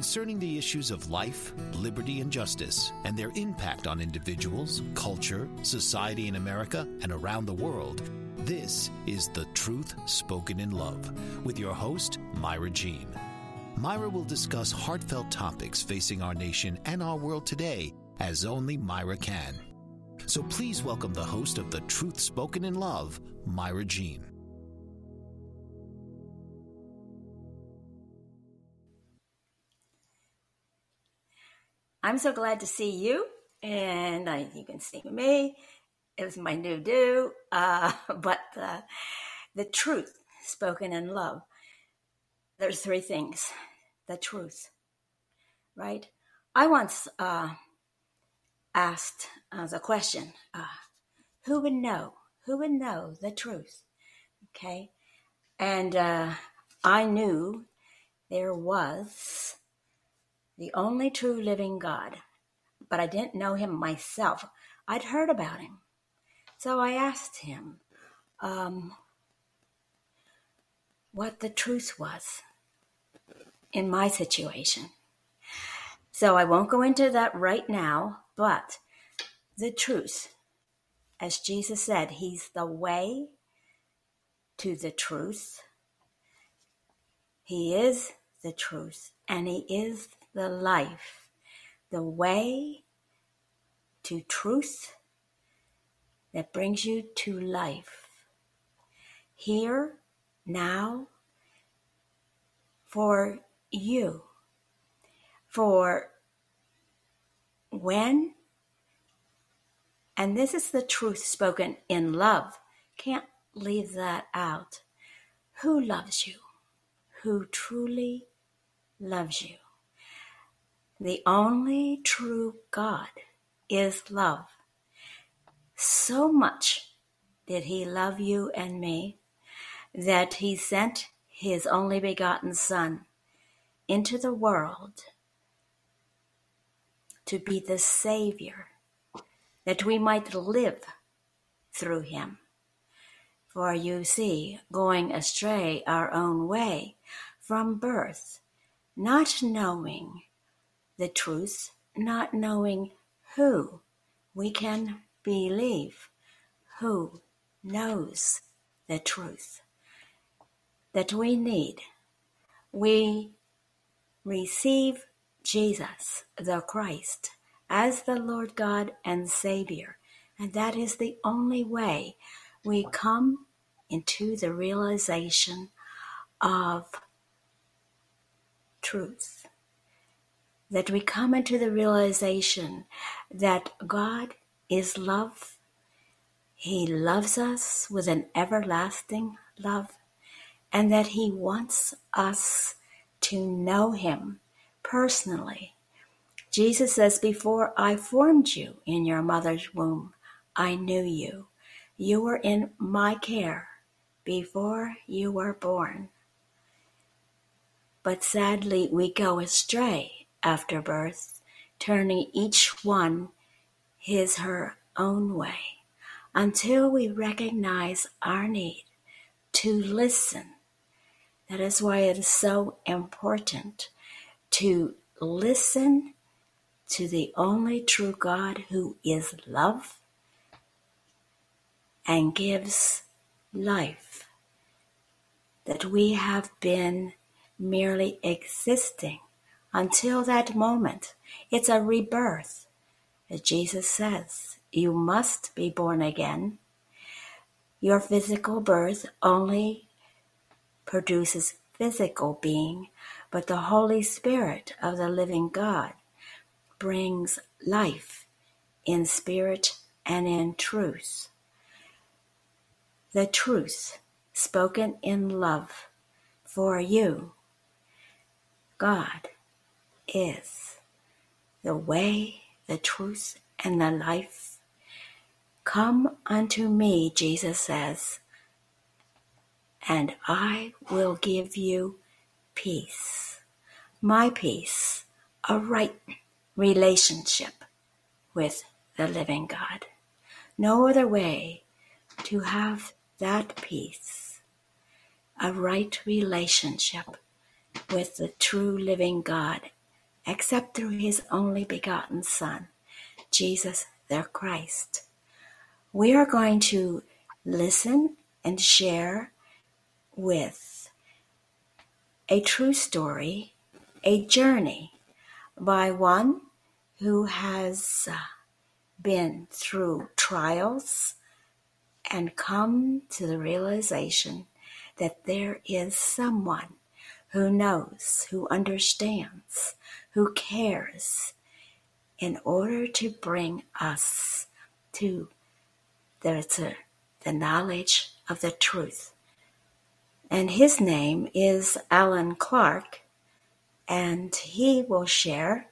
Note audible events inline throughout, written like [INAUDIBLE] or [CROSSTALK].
Concerning the issues of life, liberty, and justice, and their impact on individuals, culture, society in America, and around the world, this is The Truth Spoken in Love with your host, Myra Jean. Myra will discuss heartfelt topics facing our nation and our world today as only Myra can. So please welcome the host of The Truth Spoken in Love, Myra Jean. I'm so glad to see you, and I, you can see me. It was my new do, [LAUGHS] uh, but uh, the truth spoken in love. There's three things. The truth, right? I once uh, asked as a question, uh, who would know? Who would know the truth? Okay, and uh, I knew there was the only true living God. But I didn't know him myself. I'd heard about him. So I asked him um, what the truth was in my situation. So I won't go into that right now, but the truth, as Jesus said, He's the way to the truth. He is the truth, and He is the life, the way to truth that brings you to life. Here, now, for you. For when, and this is the truth spoken in love, can't leave that out. Who loves you? Who truly loves you? The only true God is love. So much did he love you and me that he sent his only begotten Son into the world to be the Savior, that we might live through him. For you see, going astray our own way from birth, not knowing the truth, not knowing who we can believe, who knows the truth that we need. We receive Jesus, the Christ, as the Lord God and Savior, and that is the only way we come into the realization of truth that we come into the realization that God is love. He loves us with an everlasting love, and that He wants us to know Him personally. Jesus says, Before I formed you in your mother's womb, I knew you. You were in my care before you were born. But sadly, we go astray after birth, turning each one his her own way, until we recognize our need to listen. That is why it is so important to listen to the only true God who is love and gives life. That we have been merely existing until that moment, it's a rebirth. As Jesus says, you must be born again. Your physical birth only produces physical being, but the Holy Spirit of the living God brings life in spirit and in truth. The truth spoken in love for you. God is the way, the truth, and the life. Come unto me, Jesus says, and I will give you peace. My peace, a right relationship with the living God. No other way to have that peace, a right relationship with the true living God, except through his only begotten Son, Jesus the Christ. We are going to listen and share with a true story, a journey by one who has uh, been through trials and come to the realization that there is someone who knows, who understands, who cares in order to bring us to the, the knowledge of the truth. And his name is Allen Clark, and he will share.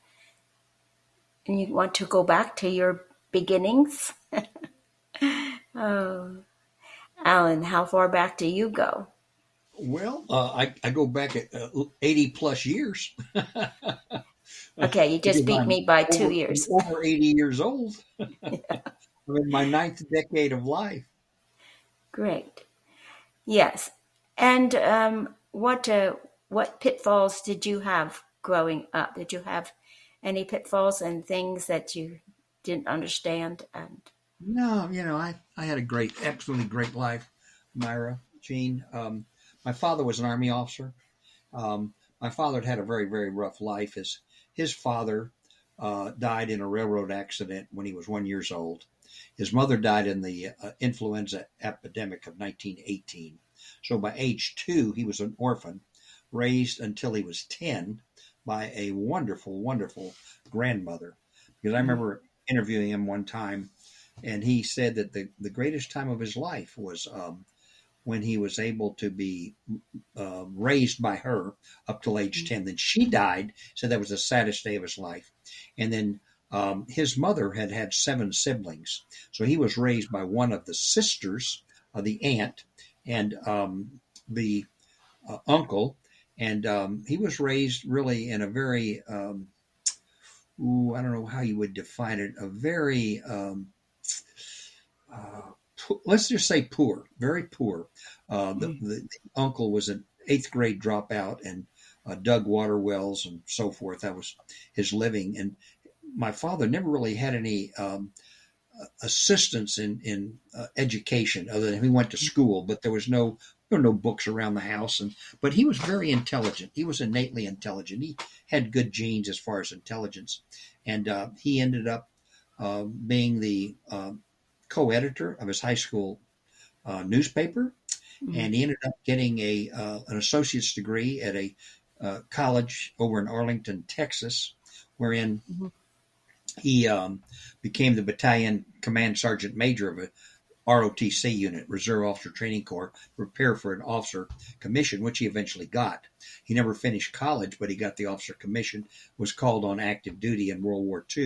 And you want to go back to your beginnings? [LAUGHS] oh, Allen, how far back do you go? Well, uh, I, I go back at uh, 80 plus years. [LAUGHS] okay, you just beat me by two over, years. over 80 years old. [LAUGHS] I'm in my ninth decade of life. Great. Yes. And um, what uh, what pitfalls did you have growing up? Did you have any pitfalls and things that you didn't understand? And no, you know, I, I had a great, absolutely great life, Myra, Jean. Um, my father was an army officer. Um, my father had had a very, very rough life. His his father uh, died in a railroad accident when he was one years old. His mother died in the uh, influenza epidemic of 1918. So by age two, he was an orphan, raised until he was 10 by a wonderful, wonderful grandmother. Because I remember interviewing him one time, and he said that the, the greatest time of his life was um, when he was able to be uh, raised by her up till age 10. Then she died, so that was the saddest day of his life. And then um, his mother had had seven siblings, so he was raised by one of the sisters, of the aunt, and um, the uh, uncle, and um, he was raised really in a very, um, ooh, I don't know how you would define it, a very um, uh, let's just say poor, very poor. Uh, the, mm. the, the, uncle was an eighth grade dropout and uh, dug water wells and so forth. That was his living. And my father never really had any um, assistance in in uh, education other than he went to mm. school, but there was no there were no books around the house. And but he was very intelligent. He was innately intelligent. He had good genes as far as intelligence, and uh, he ended up uh, being the um, co-editor of his high school uh, newspaper, mm-hmm. and he ended up getting a uh, an associate's degree at a uh, college over in Arlington, Texas, wherein mm-hmm. he um, became the battalion command sergeant major of a ROTC unit, Reserve Officer Training Corps, prepare for an officer commission, which he eventually got. He never finished college, but he got the officer commission, was called on active duty in World War II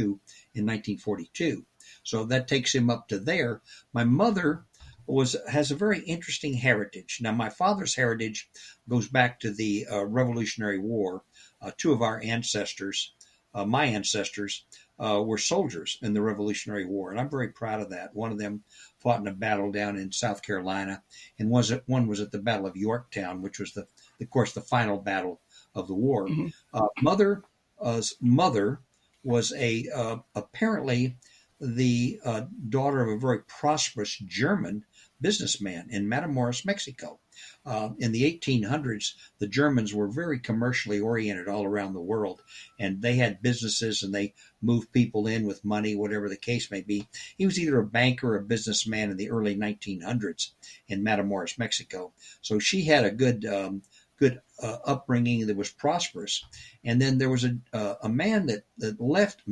in 1942. So that takes him up to there. My mother was has a very interesting heritage. Now, my father's heritage goes back to the uh, Revolutionary War. Uh, two of our ancestors, uh, my ancestors, uh, were soldiers in the Revolutionary War, and I'm very proud of that. One of them fought in a battle down in South Carolina, and was at, one was at the Battle of Yorktown, which was the, of course, the final battle of the war. Mm-hmm. Uh, mother's mother was a uh, apparently the uh, daughter of a very prosperous German businessman in Matamoros, Mexico. Uh, in the 1800s, the Germans were very commercially oriented all around the world, and they had businesses and they moved people in with money, whatever the case may be. He was either a banker or a businessman in the early 1900s in Matamoros, Mexico. So she had a good um, good uh, upbringing that was prosperous. And then there was a uh, a man that that left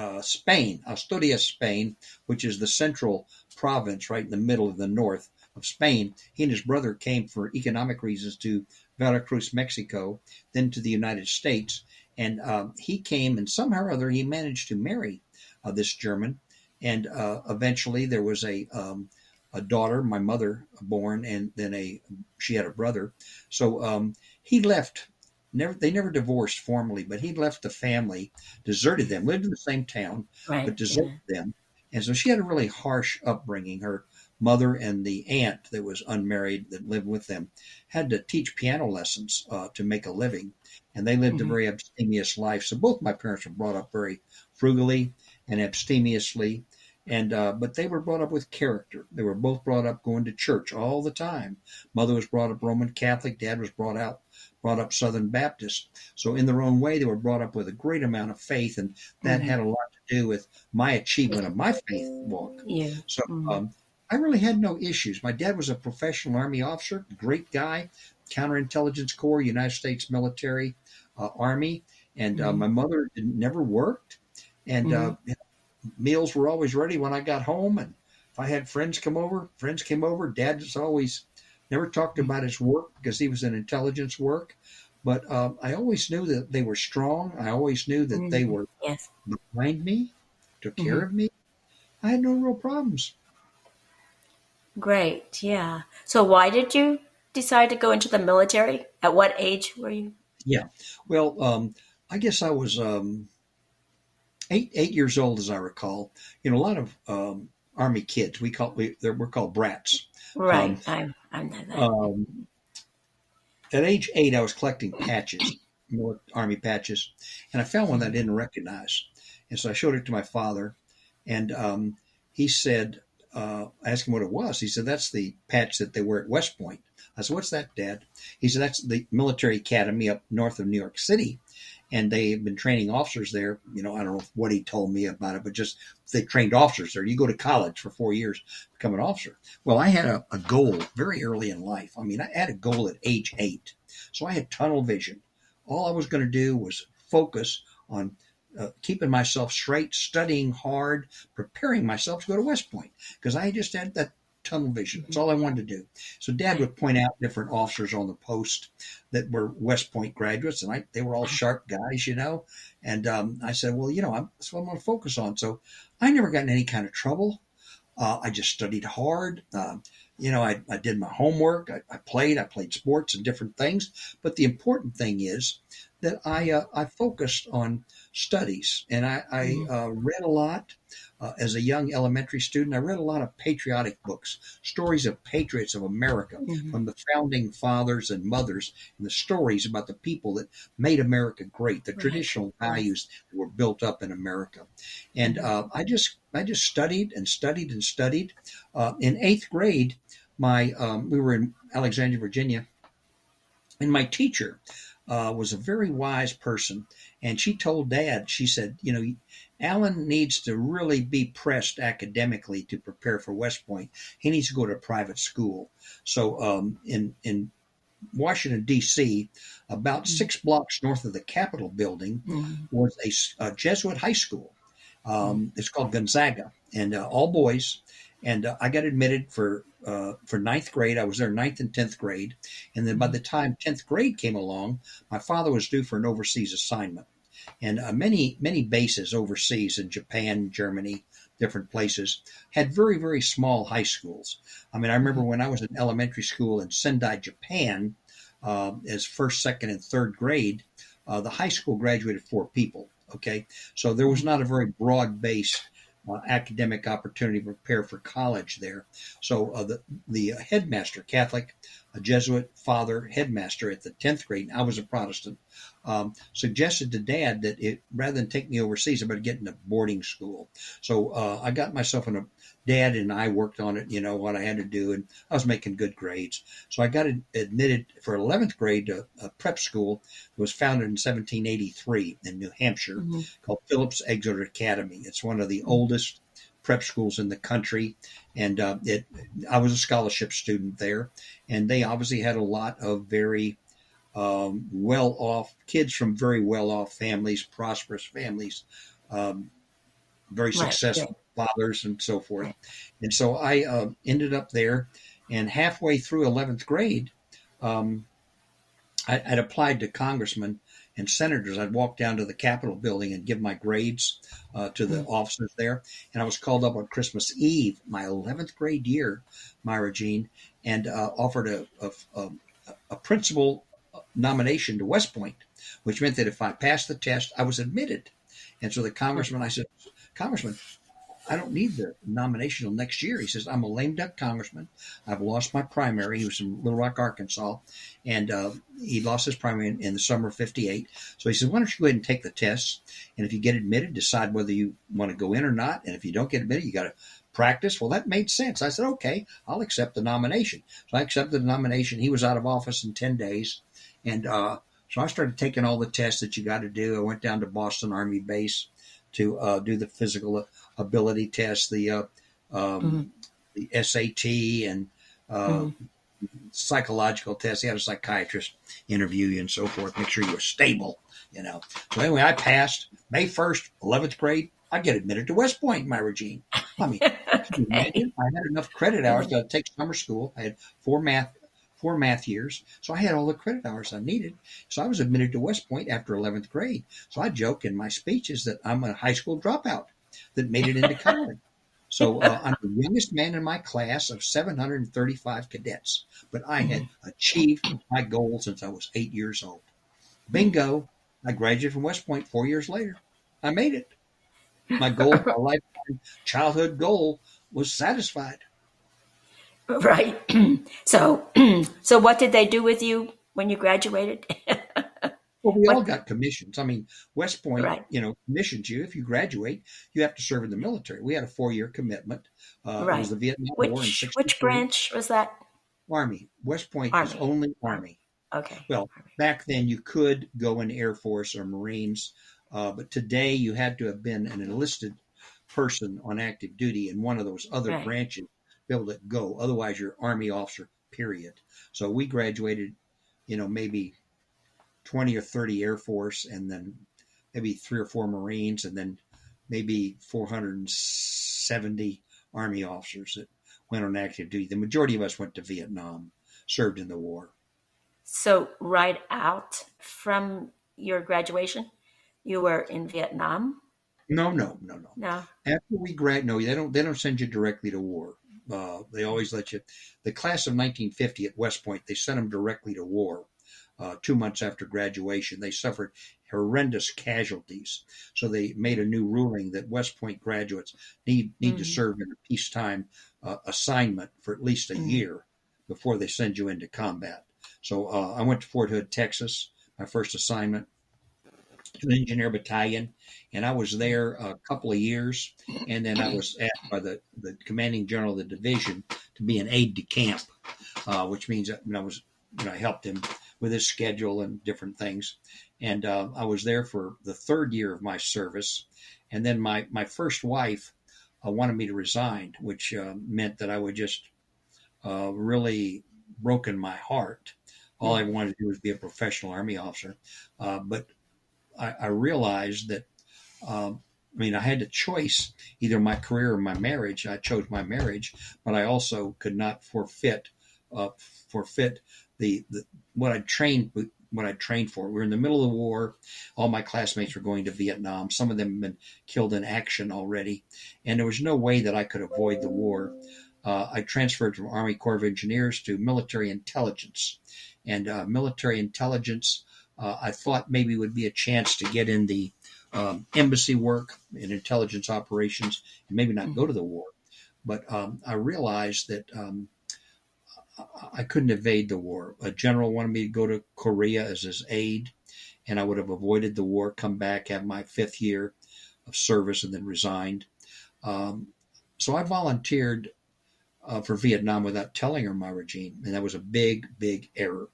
uh, Spain, Asturias, Spain, which is the central province right in the middle of the north of Spain. He and his brother came for economic reasons to Veracruz, Mexico, then to the United States. And uh, he came, and somehow or other, he managed to marry uh, this German. And uh, eventually, there was a um, a daughter, my mother, born, and then a she had a brother. So um, he left. Never, they never divorced formally, but he left the family, deserted them, lived in the same town, Right. but deserted them. And so she had a really harsh upbringing. Her mother and the aunt that was unmarried that lived with them had to teach piano lessons uh, to make a living, and they lived Mhm. a very abstemious life. So both my parents were brought up very frugally and abstemiously, and uh, but they were brought up with character. They were both brought up going to church all the time. Mother was brought up Roman Catholic. Dad was brought out brought up Southern Baptist. So in their own way, they were brought up with a great amount of faith, and that Mhm. had a lot to do with my achievement of my faith walk. Yeah. So Mhm. um, I really had no issues. My dad was a professional Army officer, great guy, counterintelligence corps, United States military, uh, Army, and uh, Mhm. my mother never worked, and uh, meals were always ready when I got home. And if I had friends come over, friends came over. Dad just always never talked about his work because he was in intelligence work. But um, I always knew that they were strong. I always knew that they Mhm. were Yes. behind me, took care of me. I had no real problems. Great. Yeah. So why did you decide to go into the military? At what age were you? Yeah. Well, um, I guess I was um, eight eight years old, as I recall. You know, a lot of um, army kids we call we we're called brats. Right. I I know that. Um, at age eight, I was collecting patches, more army patches, and I found one that I didn't recognize, and so I showed it to my father, and um, he said, uh, I asked him what it was. He said, "That's the patch that they wear at West Point." I said, "What's that, Dad?" He said, "That's the military academy up north of New York City." And they have been training officers there. You know, I don't know what he told me about it, but just they trained officers there. You go to college for four years, become an officer. Well, I had a, a goal very early in life. I mean, I had a goal at age eight. So I had tunnel vision. All I was going to do was focus on uh, keeping myself straight, studying hard, preparing myself to go to West Point because I just had that tunnel vision. That's all I wanted to do. So Dad would point out different officers on the post that were West Point graduates, and I, they were all sharp guys, you know. And um, I said, well, you know, I'm, that's what I'm going to focus on. So I never got in any kind of trouble. Uh, I just studied hard. Uh, you know, I, I did my homework. I, I played. I played sports and different things. But the important thing is that I uh, I focused on studies, and I, I uh, read a lot. Uh, as a young elementary student, I read a lot of patriotic books, stories of patriots of America, Mhm. from the founding fathers and mothers, and the stories about the people that made America great, the Right. traditional values that were built up in America. And uh, I just I just studied and studied and studied. Uh, in eighth grade, my um, we were in Alexandria, Virginia, and my teacher uh, was a very wise person, and she told Dad, she said, you know, Allen needs to really be pressed academically to prepare for West Point. He needs to go to a private school. So um, in in Washington D.C., about six blocks north of the Capitol building, Mhm. was a Jesuit high school. Um, it's called Gonzaga, and uh, all boys. And uh, I got admitted for uh, for ninth grade. I was there ninth and tenth grade, and then by the time tenth grade came along, my father was due for an overseas assignment, and uh, many many bases overseas in Japan, Germany, different places had very very small high schools. I mean, I remember when I was in elementary school in Sendai, Japan, uh, as first, second, and third grade, uh, the high school graduated four people. Okay, so there was not a very broad based uh, academic opportunity to prepare for college there. So uh, the the headmaster, Catholic, a Jesuit father headmaster at the tenth grade, I was a Protestant, um, suggested to Dad that it rather than take me overseas, I better get into boarding school. So uh, I got myself in a Dad and I worked on it, you know what I had to do, and I was making good grades. So I got admitted for eleventh grade to a prep school that was founded in 1783 in New Hampshire Mhm. called Phillips Exeter Academy. It's one of the oldest prep schools in the country, and uh, it. I was a scholarship student there, and they obviously had a lot of very um, well off kids from very well off families, prosperous families. Um, very Right, successful fathers and so forth. And so I uh, ended up there, and halfway through 11th grade, um, I, I'd applied to congressmen and senators. I'd walk down to the Capitol building and give my grades uh, to the officers there. And I was called up on Christmas Eve, my 11th grade year, Myra Jean, and uh, offered a, a, a, a principal nomination to West Point, which meant that if I passed the test, I was admitted. And so the congressman, I said, Congressman, I don't need the nomination till next year. He says, I'm a lame duck congressman. I've lost my primary. He was from Little Rock, Arkansas, and uh, he lost his primary in, in the summer of 58. So he said, Why don't you go ahead and take the tests? And if you get admitted, decide whether you want to go in or not. And if you don't get admitted, you got to practice. Well, that made sense. I said, Okay, I'll accept the nomination. So I accepted the nomination. He was out of office in 10 days. And uh, so I started taking all the tests that you got to do. I went down to Boston Army Base to uh, do the physical ability test, the uh, um, the SAT, and uh, psychological tests. He had a psychiatrist interview you and so forth, make sure you were stable. You know. So anyway, I passed May first, eleventh grade. I get admitted to West Point, Myra Jean. I mean, [LAUGHS] imagine? I had enough credit hours to take summer school. I had four math four math years. So I had all the credit hours I needed. So I was admitted to West Point after 11th grade. So I joke in my speeches that I'm a high school dropout that made it into college. [LAUGHS] So uh, I'm the youngest man in my class of 735 cadets, but I had achieved my goal since I was eight years old. Bingo! I graduated from West Point four years later. I made it. My goal, [LAUGHS] my lifetime childhood goal, was satisfied. [LAUGHS] Right. [CLEARS THROAT] so, [CLEARS THROAT] so what did they do with you when you graduated? [LAUGHS] Well, we all got commissions. I mean, West Point, Right. you know, commissions you. If you graduate, you have to serve in the military. We had a four-year commitment. Uh, It was the Vietnam War in which 63. which branch was that? Army. West Point is Army. only Army. Okay. Well, back then you could go in Air Force or Marines, uh, but today you had to have been an enlisted person on active duty in one of those other Right. branches be able to go. Otherwise, you're Army officer. Period. So we graduated, you know, maybe twenty or thirty Air Force, and then maybe three or four Marines, and then maybe four hundred and seventy Army officers that went on active duty. The majority of us went to Vietnam, served in the war. So right out from your graduation, you were in Vietnam. No, no, no, no. No. After we grad, no, they don't. They don't send you directly to war. Uh, they always let you. The class of 1950 at West Point, they sent them directly to war. Uh, two months after graduation, they suffered horrendous casualties. So they made a new ruling that West Point graduates need need to Mhm. serve in a peacetime uh, assignment for at least a Mhm. year before they send you into combat. So uh, I went to Fort Hood, Texas, my first assignment, to engineer battalion, and I was there a couple of years, and then I was asked by the, the commanding general of the division to be an aide de camp, uh, which means that I was, you know, I helped him with his schedule and different things, and uh, I was there for the third year of my service, and then my my first wife uh, wanted me to resign, which uh, meant that I would just uh, really broken my heart. All I wanted to do was be a professional army officer, uh, but I, I realized that. Um, I mean, I had a choice either my career or my marriage. I chose my marriage, but I also could not forfeit uh, forfeit the, the what I trained what I trained for. We were in the middle of the war. All my classmates were going to Vietnam. Some of them had been killed in action already, and there was no way that I could avoid the war. Uh, I transferred from Army Corps of Engineers to military intelligence, and uh, military intelligence. Uh, I thought maybe would be a chance to get in the um, embassy work and intelligence operations, and maybe not go to the war. But um, I realized that um, I couldn't evade the war. A general wanted me to go to Korea as his aide, and I would have avoided the war, come back, have my fifth year of service, and then resigned. Um, so I volunteered uh, for Vietnam without telling her Myra Jean, and that was a big, big error.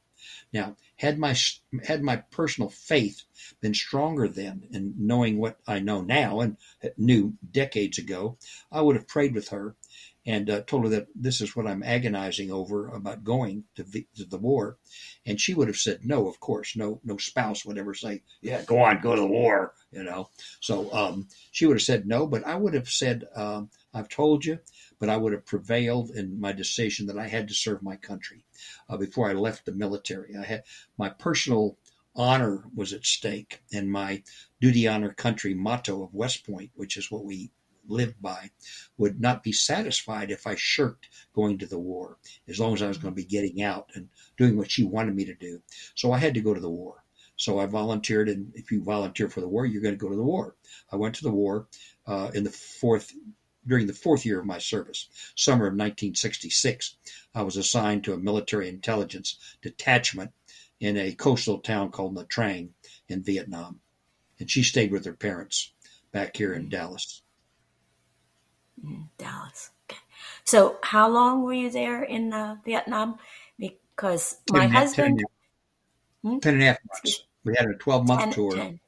Now, had my had my personal faith been stronger then, and knowing what I know now and knew decades ago, I would have prayed with her and uh, told her that this is what I'm agonizing over about going to, the, to the war, and she would have said no. Of course, no no spouse would ever say, "Yeah, go on, go to the war." you know. So um, she would have said no, but I would have said, um, I've told you, but I would have prevailed in my decision that I had to serve my country uh, before I left the military. I had my personal honor was at stake, and my duty, honor, country motto of West Point, which is what we lived by, would not be satisfied if I shirked going to the war, as long as I was going to be getting out and doing what she wanted me to do. So I had to go to the war. So I volunteered, and if you volunteer for the war, you're going to go to the war. I went to the war uh, in the fourth during the fourth year of my service, summer of 1966. I was assigned to a military intelligence detachment in a coastal town called Nha Trang in Vietnam, and she stayed with her parents back here in Dallas. Dallas. Okay. So, how long were you there in uh, Vietnam? Because my Ten and a half- husband, ten and a half- ten and a half months. We had a 12 month tour. 10.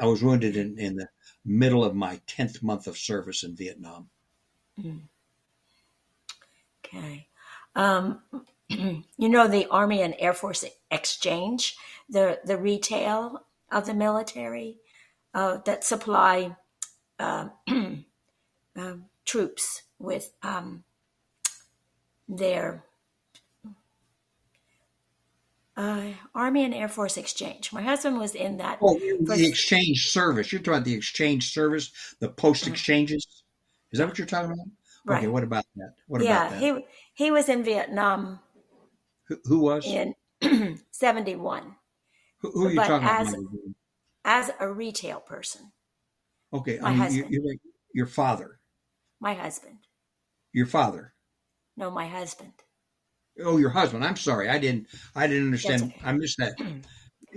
I was wounded in, in the middle of my 10th month of service in Vietnam. Okay. Um, [CLEARS THROAT] you know the Army and Air Force exchange, the the retail of the military uh, that supply uh, [CLEARS THROAT] um, troops with um, their uh, Army and Air Force exchange. My husband was in that. Oh, the exchange service. You're talking about the exchange service, the post exchanges. Is that what you're talking about? Right. Okay, what about that? What yeah, about that? he he was in Vietnam who, who was? in [CLEARS THROAT] seventy one who, who are you but talking as- about? as a retail person. Okay, my I mean, you, husband. you're like your father. My husband. Your father. No, my husband. Oh, your husband. I'm sorry. I didn't. I didn't understand. okay. I missed that. [CLEARS THROAT]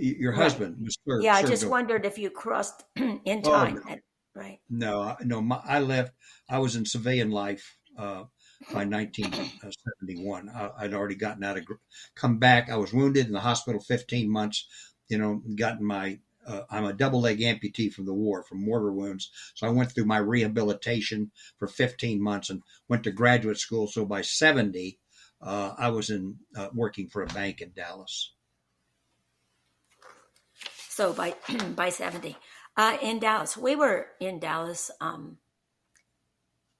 Your husband was served. yeah, I just wondered if you crossed [CLEARS THROAT] in Oh, time. no. Right. No, I- no. My, I left. I was in civilian life uh, by 1971. I, I'd already gotten out of. Come back. I was wounded in the hospital 15 months. You know, gotten my. Uh, I'm a double leg amputee from the war, from mortar wounds. So I went through my rehabilitation for 15 months and went to graduate school. So by 70, uh, I was in uh, working for a bank in Dallas. So by [CLEARS THROAT] by seventy, uh, in Dallas, we were in Dallas. Um,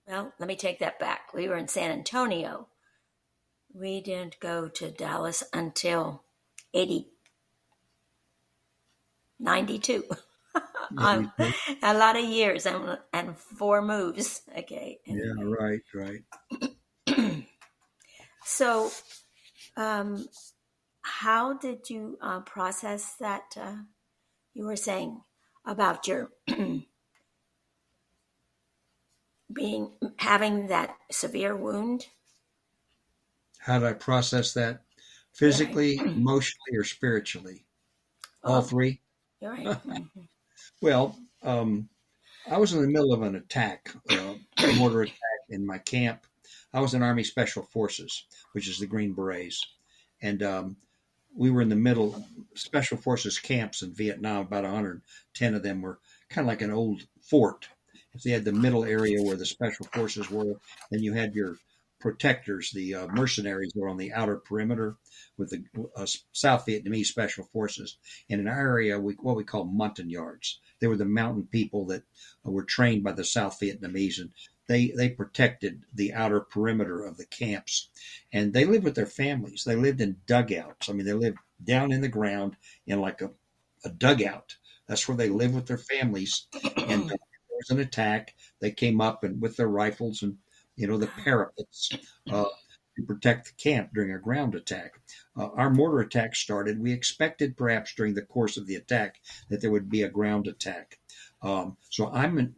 well, let me take that back. We were in San Antonio. We didn't go to Dallas until 80, 92. [LAUGHS] um, a lot of years and, and four moves. Okay. Yeah, right, right. [CLEARS THROAT] So, um, how did you uh, process that? Uh, you were saying about your [CLEARS THROAT] being having that severe wound. How did I process that? Physically, [CLEARS THROAT] emotionally, or spiritually? All Oh. three. You're right. Mhm. [LAUGHS] Well, um, I was in the middle of an attack, uh, a mortar attack in my camp. I was in Army Special Forces, which is the Green Berets, and um, we were in the middle. Special Forces camps in Vietnam, about 110 of them were kind of like an old fort. If they had the middle area where the Special Forces were, then you had your protectors, the uh, mercenaries, were on the outer perimeter with the uh, South Vietnamese Special Forces. In our area, we what we call Montagnards. They were the mountain people that were trained by the South Vietnamese, and they they protected the outer perimeter of the camps. And they lived with their families. They lived in dugouts. I mean, they lived down in the ground in like a, a dugout. That's where they lived with their families. And [CLEARS THROAT] there was an attack. They came up and with their rifles and you know the parapets uh, to protect the camp during a ground attack. Uh, our mortar attack started. We expected perhaps during the course of the attack that there would be a ground attack. Um, so I'm an,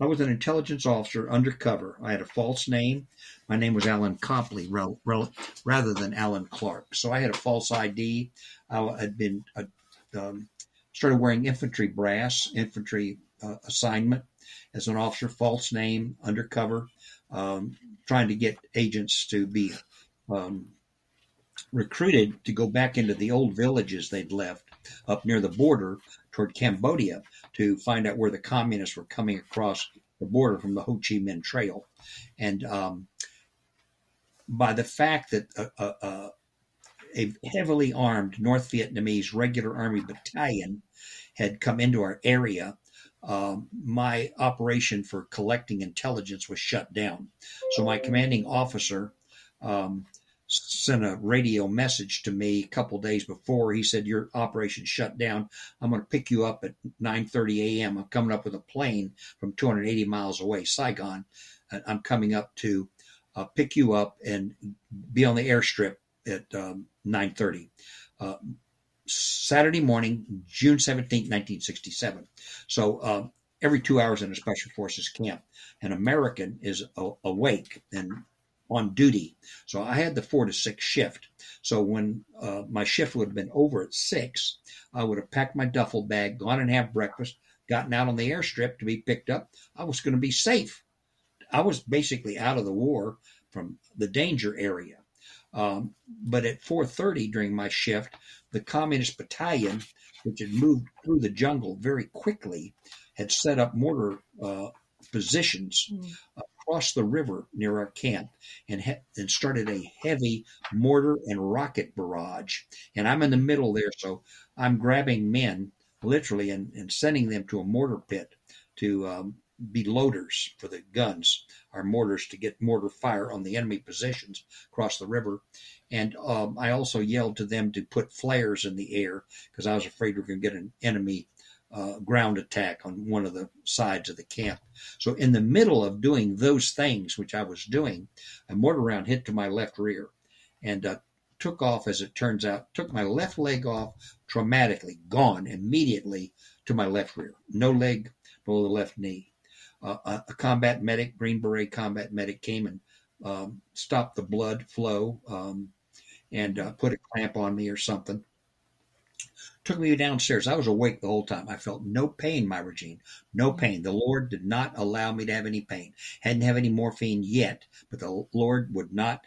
I was an intelligence officer undercover. I had a false name. My name was Alan Copley rather than Allen Clark. So I had a false ID. I had been uh, um, started wearing infantry brass, infantry uh, assignment as an officer, false name, undercover, um, trying to get agents to be um, recruited to go back into the old villages they'd left up near the border toward Cambodia to find out where the communists were coming across the border from the Ho Chi Minh Trail. And um, by the fact that uh, uh, a heavily armed North Vietnamese regular army battalion had come into our area, um, my operation for collecting intelligence was shut down. So my commanding officer um, sent a radio message to me a couple days before. He said, "Your operation shut down. I'm going to pick you up at 9:30 a.m. I'm coming up with a plane from 280 miles away, Saigon. I'm coming up to uh, pick you up and be on the airstrip at um, 9:30." Uh, Saturday morning, June 17, 1967. So uh, every two hours in a Special Forces camp, an American is a- awake and on duty. So I had the four to six shift. So when uh, my shift would have been over at six, I would have packed my duffel bag, gone and have breakfast, gotten out on the airstrip to be picked up. I was going to be safe. I was basically out of the war from the danger area. Um, but at 4:30 during my shift, the communist battalion, which had moved through the jungle very quickly, had set up mortar uh, positions mm. Across the river near our camp and, ha- and started a heavy mortar and rocket barrage. And I'm in the middle there, so I'm grabbing men literally and, and sending them to a mortar pit to um, be loaders for the guns, our mortars to get mortar fire on the enemy positions across the river. And um, I also yelled to them to put flares in the air because I was afraid we were going to get an enemy uh, ground attack on one of the sides of the camp. So, in the middle of doing those things, which I was doing, a mortar round hit to my left rear and uh, took off, as it turns out, took my left leg off traumatically, gone immediately to my left rear. No leg below the left knee. Uh, a combat medic, Green Beret combat medic, came and um, stopped the blood flow um, and uh, put a clamp on me or something took me downstairs. I was awake the whole time. I felt no pain, Myra Jean, no mm-hmm. pain. The Lord did not allow me to have any pain. Hadn't have any morphine yet, but the Lord would not.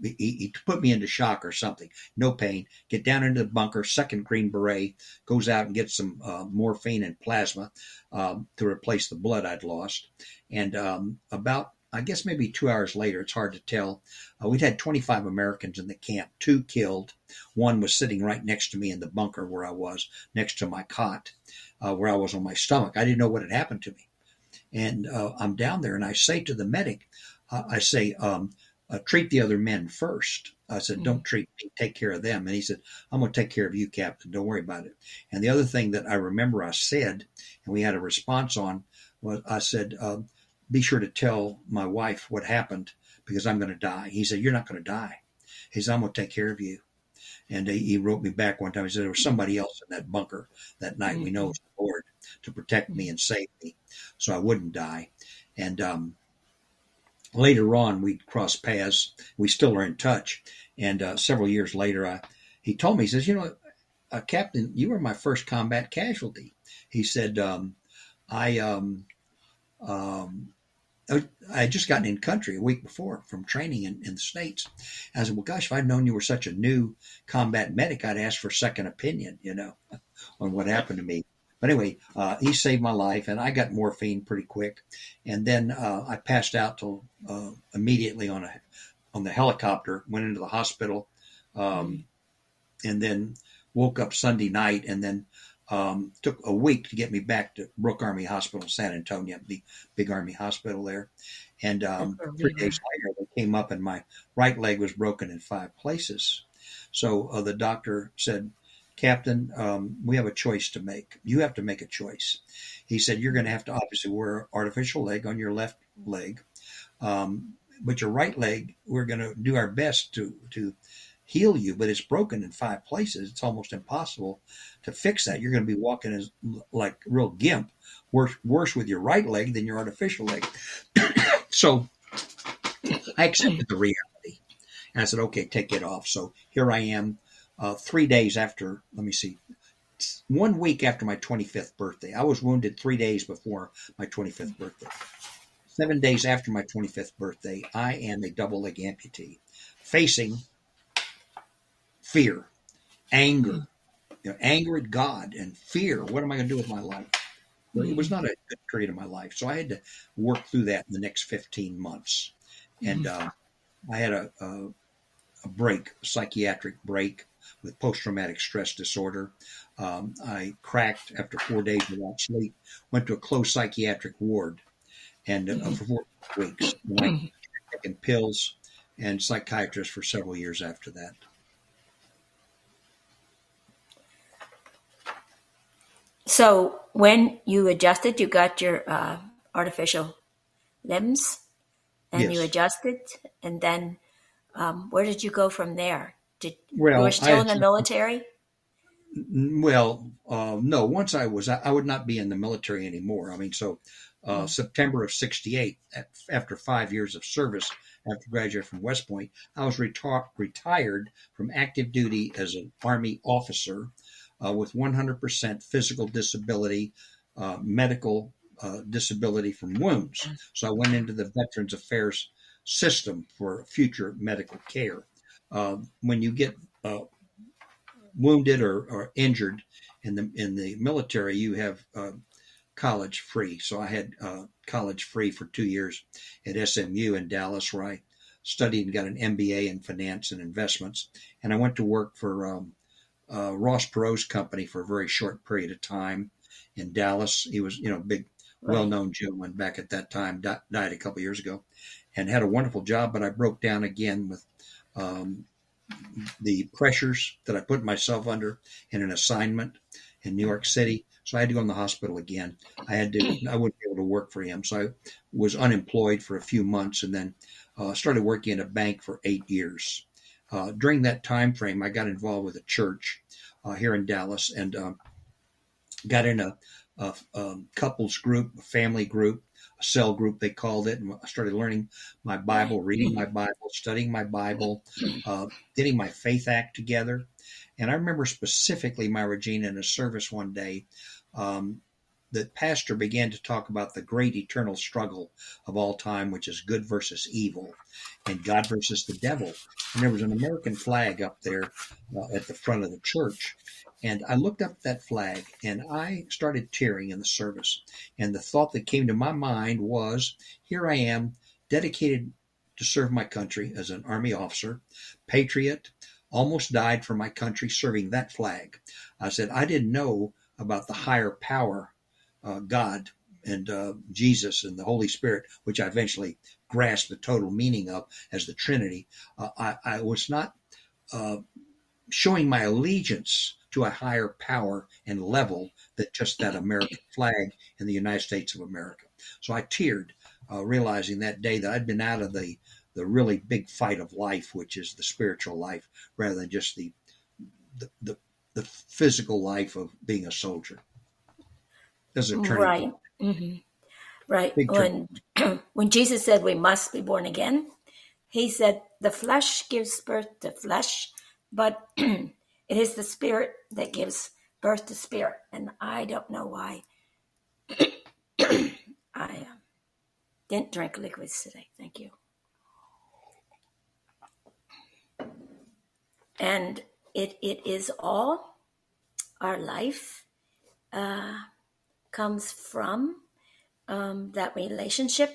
He, he put me into shock or something. No pain. Get down into the bunker. Second Green Beret goes out and gets some uh, morphine and plasma um, to replace the blood I'd lost. And um, about I guess maybe two hours later, it's hard to tell. Uh, we'd had 25 Americans in the camp, two killed. One was sitting right next to me in the bunker where I was, next to my cot, uh, where I was on my stomach. I didn't know what had happened to me. And uh, I'm down there and I say to the medic, uh, I say, um, uh, treat the other men first. I said, don't mm-hmm. treat me, take care of them. And he said, I'm going to take care of you, Captain. Don't worry about it. And the other thing that I remember I said, and we had a response on, was I said, um, be sure to tell my wife what happened because I'm going to die. He said, You're not going to die. He said, I'm going to take care of you. And he wrote me back one time. He said, There was somebody else in that bunker that night. Mm-hmm. We know mm-hmm. it's the Lord to protect me and save me so I wouldn't die. And um, later on, we crossed paths. We still are in touch. And uh, several years later, I, he told me, He says, You know, uh, Captain, you were my first combat casualty. He said, um, I. Um, um, I had just gotten in country a week before from training in, in the States. I said, well, gosh, if I'd known you were such a new combat medic, I'd ask for a second opinion, you know, [LAUGHS] on what happened to me. But anyway, uh, he saved my life, and I got morphine pretty quick. And then uh, I passed out till uh, immediately on a on the helicopter, went into the hospital, um, and then woke up Sunday night, and then um, took a week to get me back to Brooke Army Hospital, San Antonio, the big Army hospital there. And um, three days later, they came up, and my right leg was broken in five places. So uh, the doctor said, Captain, um, we have a choice to make. You have to make a choice. He said, You're going to have to obviously wear an artificial leg on your left leg. Um, but your right leg, we're going to do our best to, to heal you, but it's broken in five places. It's almost impossible to fix that. You're going to be walking as like real gimp, worse worse with your right leg than your artificial leg. [COUGHS] so I accepted the reality, and I said, "Okay, take it off." So here I am, uh, three days after. Let me see. One week after my 25th birthday. I was wounded three days before my 25th birthday. Seven days after my 25th birthday, I am a double leg amputee facing fear, anger, you know, anger at God, and fear. What am I going to do with my life? Well, it was not a good period of my life, so I had to work through that in the next 15 months. And uh, I had a, a, a break, a psychiatric break with post traumatic stress disorder. Um, I cracked after four days without sleep, went to a closed psychiatric ward, and uh, for four weeks, and taking pills and psychiatrist for several years after that. So when you adjusted, you got your uh, artificial limbs, and Yes. you adjusted, and then um, where did you go from there? Did Well, you were I still in the military? Well, uh, no. Once I was, I would not be in the military anymore. I mean, so uh, Mm. September of '68, after five years of service, after graduating from West Point, I was reti- retired from active duty as an Army officer uh, with 100% physical disability, uh, medical uh, disability from wounds. So I went into the Veterans Affairs system for future medical care. Uh, when you get uh, wounded or, or injured in the in the military, you have uh, college free. So I had uh, college free for two years at SMU in Dallas, where I studied and got an MBA in finance and investments. And I went to work for um, uh, Ross Perot's company for a very short period of time in Dallas. He was, you know, a big, Right. well-known gentleman back at that time. Di- died a couple years ago, and had a wonderful job. But I broke down again with um, the pressures that I put myself under in an assignment in New York City. So I had to go in the hospital again. I had to. I wouldn't be able to work for him, so I was unemployed for a few months, and then uh, started working in a bank for eight years. Uh, during that time frame, I got involved with a church uh, here in Dallas, and um, got in a, a, um couples group, a family group, a cell group they called it, and I started learning my Bible, reading my Bible, studying my Bible, uh, getting my faith act together. And I remember specifically, Myra Jean, in a service one day, um, the pastor began to talk about the great eternal struggle of all time, which is good versus evil, and God versus the devil. And there was an American flag up there uh, at the front of the church. And I looked up at that flag and I started tearing in the service. And the thought that came to my mind was here I am, dedicated to serve my country as an Army officer, patriot, almost died for my country serving that flag. I said, I didn't know about the higher power, uh, God and uh, Jesus and the Holy Spirit, which I eventually grasped the total meaning of as the Trinity. Uh, I, I was not uh, showing my allegiance to a higher power and level than just that American flag in the United States of America. So I teared, uh, realizing that day that I'd been out of the the really big fight of life, which is the spiritual life, rather than just the the the, the physical life of being a soldier. There's a turning Right. point. hmm Right. Big When [CLEARS THROAT] when Jesus said we must be born again, he said the flesh gives birth to flesh, but [CLEARS THROAT] it is the spirit that gives birth to spirit. And I don't know why [CLEARS THROAT] I um, didn't drink liquids today. Thank you. And it it is all our life uh, comes from um, that relationship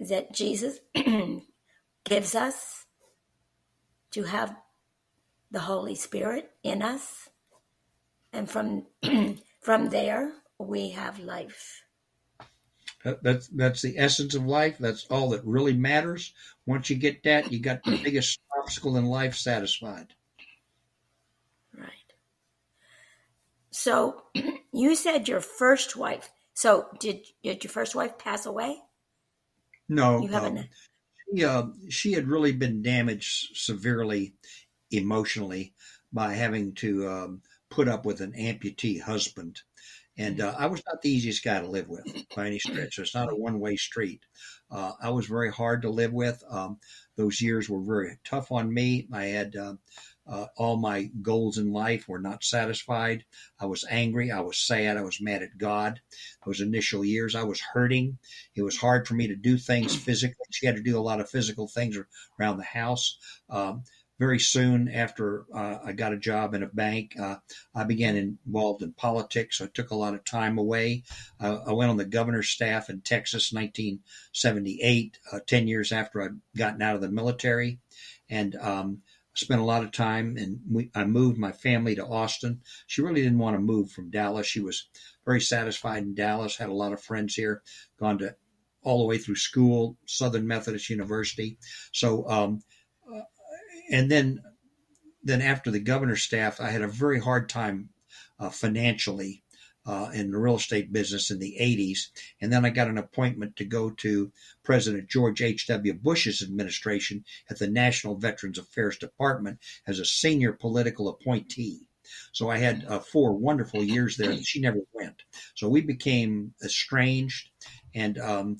that Jesus [CLEARS THROAT] gives us to have the Holy Spirit in us, and from [CLEARS THROAT] from there we have life. That's that's the essence of life. That's all that really matters. Once you get that, you got the biggest [CLEARS THROAT] obstacle in life satisfied. Right. So you said your first wife. So did did your first wife pass away? No, You haven't. um, she, uh, she had really been damaged severely emotionally by having to um, put up with an amputee husband. And uh, I was not the easiest guy to live with by any stretch. So it's not a one way street. Uh, I was very hard to live with. Um, those years were very tough on me. I had uh, uh, all my goals in life were not satisfied. I was angry. I was sad. I was mad at God. Those initial years, I was hurting. It was hard for me to do things [CLEARS THROAT] physically. She had to do a lot of physical things around the house. Um, very soon after uh, I got a job in a bank, uh, I began involved in politics. I took a lot of time away. Uh, I went on the governor's staff in Texas, 1978, uh, 10 years after I'd gotten out of the military. And um, spent a lot of time, and we, I moved my family to Austin. She really didn't want to move from Dallas. She was very satisfied in Dallas. Had a lot of friends here. Gone to all the way through school, Southern Methodist University. So, um, uh, and then then after the governor's staff, I had a very hard time uh, financially uh, in the real estate business in the 80s. And then I got an appointment to go to President George H.W. Bush's administration at the National Veterans Affairs Department as a senior political appointee. So I had uh, four wonderful years there. She never went. So we became estranged. And um,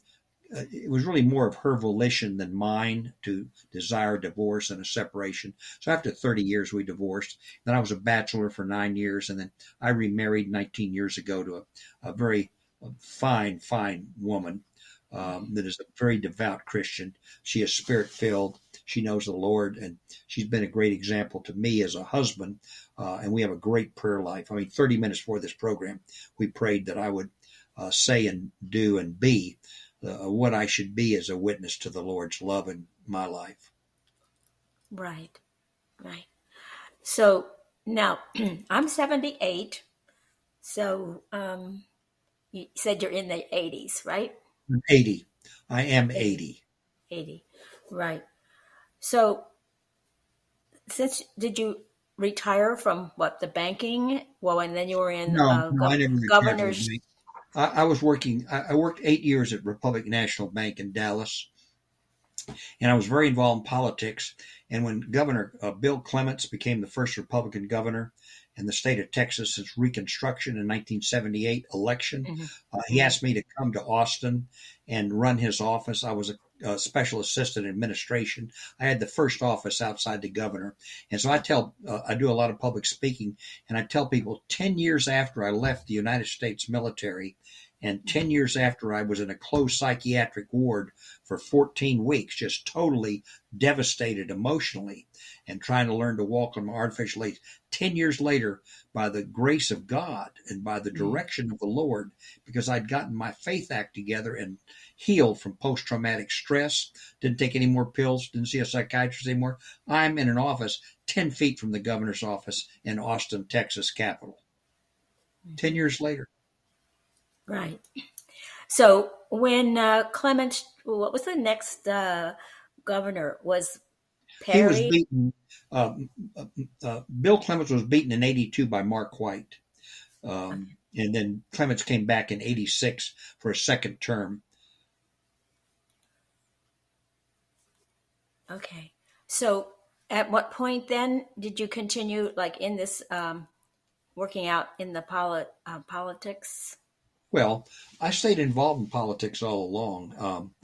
uh, it was really more of her volition than mine to desire divorce and a separation. So after 30 years, we divorced. Then I was a bachelor for nine years, and then I remarried 19 years ago to a, a very fine, fine woman um, that is a very devout Christian. She is spirit filled. She knows the Lord, and she's been a great example to me as a husband. Uh, and we have a great prayer life. I mean, 30 minutes before this program, we prayed that I would uh, say and do and be uh, what I should be as a witness to the Lord's love in my life. Right, right. So now [CLEARS THROAT] I'm 78. So um, you said you're in the 80s, right? 80. I am 80. 80, right. So since did you retire from what the banking? Well, and then you were in no, uh, no, gov- governor's I, I was working. I, I worked eight years at Republic National Bank in Dallas, and I was very involved in politics. And when Governor uh, Bill Clements became the first Republican governor in the state of Texas since Reconstruction in 1978 election, mm-hmm. uh, he asked me to come to Austin and run his office. I was a uh, special assistant administration. I had the first office outside the governor, and so I tell uh, I do a lot of public speaking, and I tell people ten years after I left the United States military, and 10 years after I was in a closed psychiatric ward for 14 weeks, just totally devastated emotionally and trying to learn to walk on my artificial legs. 10 years later, by the grace of God and by the mm. direction of the Lord, because I'd gotten my faith act together and healed from post traumatic stress, didn't take any more pills, didn't see a psychiatrist anymore. I'm in an office 10 feet from the governor's office in Austin, Texas, capital. 10 years later. Right. So when uh, Clement, what was the next uh, governor? Was Perry? He was beaten. Uh, uh, Bill Clements was beaten in '82 by Mark White, um, and then Clements came back in '86 for a second term. Okay. So at what point then did you continue like in this um, working out in the polit- uh, politics? Well, I stayed involved in politics all along. Um,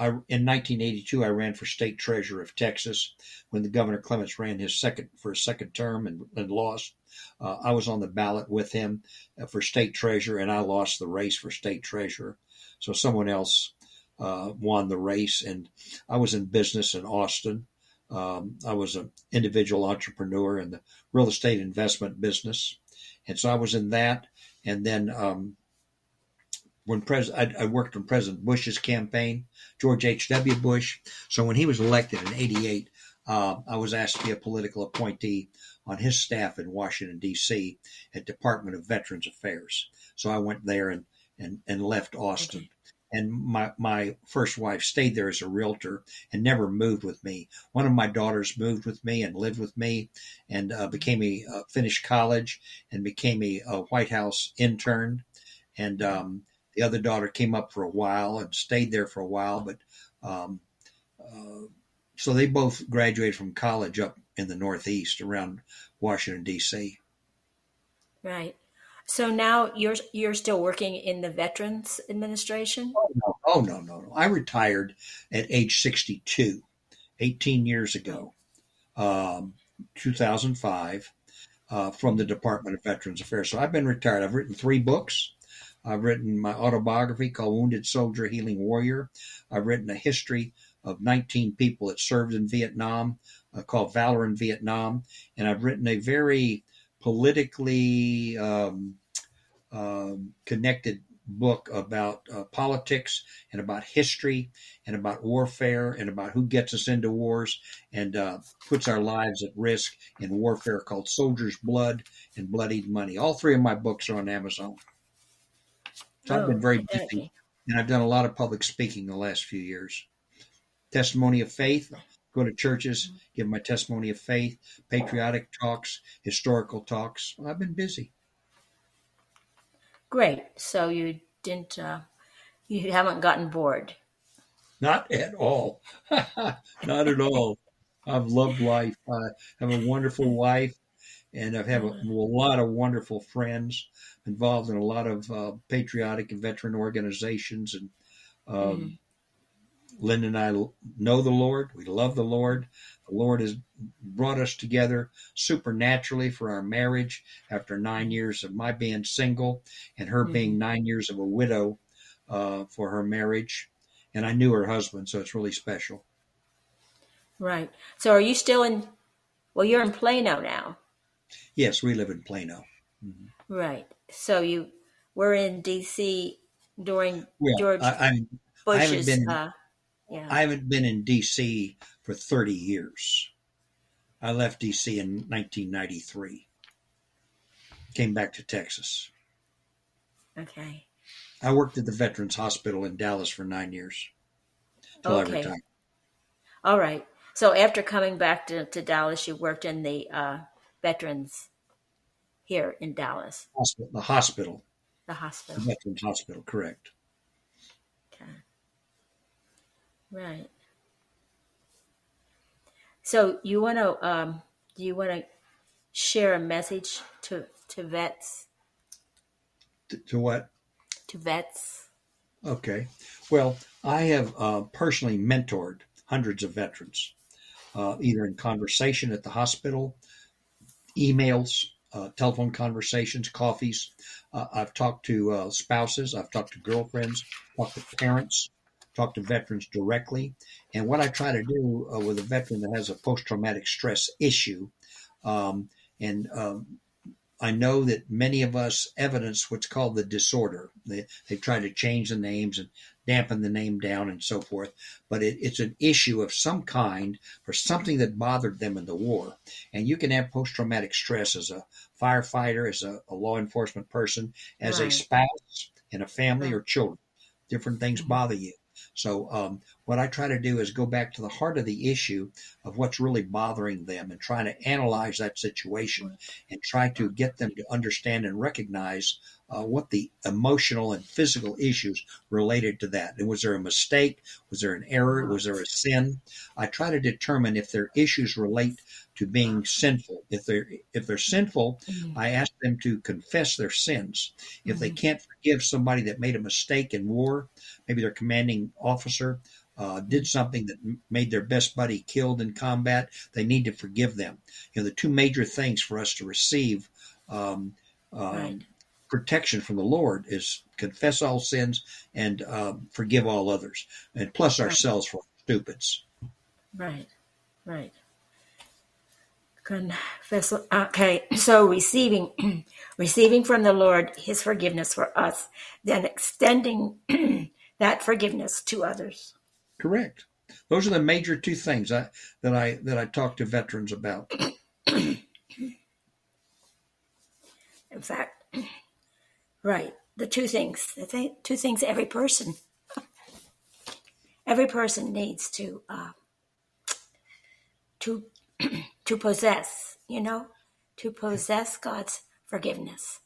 I, in 1982, I ran for state treasurer of Texas when the Governor Clements ran his second for a second term and, and lost. Uh, I was on the ballot with him uh, for state treasurer, and I lost the race for state treasurer. So someone else uh, won the race, and I was in business in Austin. Um, I was an individual entrepreneur in the real estate investment business, and so I was in that. And then um, when pres I, I, worked on President Bush's campaign, George H.W. Bush. So when he was elected in '88, uh, I was asked to be a political appointee on his staff in Washington D.C. at Department of Veterans Affairs. So I went there and and, and left Austin. Okay. And my, my first wife stayed there as a realtor and never moved with me. One of my daughters moved with me and lived with me and uh, became a uh, finished college and became a, a White House intern. And um, the other daughter came up for a while and stayed there for a while, but um, uh, so they both graduated from college up in the Northeast around Washington D.C. Right. So now you're you're still working in the Veterans Administration? Oh no, oh, no, no, no. I retired at age 62, 18 years ago, um, 2005, uh, from the Department of Veterans Affairs. So I've been retired. I've written three books. I've written my autobiography called Wounded Soldier, Healing Warrior. I've written a history of 19 people that served in Vietnam uh, called Valor in Vietnam. And I've written a very politically um, um, connected book about uh, politics and about history and about warfare and about who gets us into wars and uh, puts our lives at risk in warfare called Soldier's Blood and Bloodied Money. All three of my books are on Amazon. So oh, I've been oh, very busy and I've done a lot of public speaking the last few years. Testimony of faith. Go to churches, give my testimony of faith, patriotic talks, historical talks. I've been busy. Great. So you didn't, uh, you haven't gotten bored. Not at all. [LAUGHS] Not at all. I've loved life. I have a wonderful wife, and I've had a, a lot of wonderful friends involved in a lot of uh, patriotic and veteran organizations. And um, mm-hmm. Linda and I know the Lord. We love the Lord. The Lord has brought us together supernaturally for our marriage after nine years of my being single and her mm-hmm. being nine years of a widow uh, for her marriage. And I knew her husband, so it's really special. Right. So are you still in, well, you're in Plano now. Yes, we live in Plano. Mm-hmm. Right. So you were in D.C. during well, George I, I, Bush's. I haven't been, uh, yeah. I haven't been in D.C. for 30 years. I left D.C. in 1993. Came back to Texas. Okay. I worked at the Veterans Hospital in Dallas for nine years. okay. All right. So after coming back to, to Dallas, you worked in the uh, Veterans here in Dallas. Hospital, the hospital. The hospital. The Veterans Hospital, correct. Okay. Right. So you want to um, do you want to share a message to to vets? To, to what? To vets. Okay. Well, I have uh, personally mentored hundreds of veterans, uh, either in conversation at the hospital, emails, uh, telephone conversations, coffees. Uh, I've talked to uh, spouses, I've talked to girlfriends, talked to parents, talked to veterans directly. And what I try to do uh, with a veteran that has a post traumatic stress issue, um, and um, I know that many of us evidence what's called the disorder. They, they try to change the names and dampen the name down and so forth. But it, it's an issue of some kind for something that bothered them in the war. And you can have post traumatic stress as a firefighter, as a, a law enforcement person, as right. a spouse in a family or children. Different things mm-hmm. bother you. So, um, what I try to do is go back to the heart of the issue of what's really bothering them and try to analyze that situation and try to get them to understand and recognize uh, what the emotional and physical issues related to that. And was there a mistake? Was there an error? Was there a sin? I try to determine if their issues relate to being sinful. If they're if they're sinful, mm-hmm. I ask them to confess their sins. If mm-hmm. they can't forgive somebody that made a mistake in war, maybe their commanding officer uh, did something that made their best buddy killed in combat, they need to forgive them. You know, the two major things for us to receive um, um, right. protection from the Lord is confess all sins and um, forgive all others, and plus ourselves for stupids. Right, right okay so receiving [CLEARS THROAT] receiving from the lord his forgiveness for us then extending [CLEARS THROAT] that forgiveness to others. Correct. Those are the major two things I, that i that i talk to veterans about. [CLEARS THROAT] In fact right the two things the two things every person every person needs to uh, to to possess, you know, to possess God's forgiveness.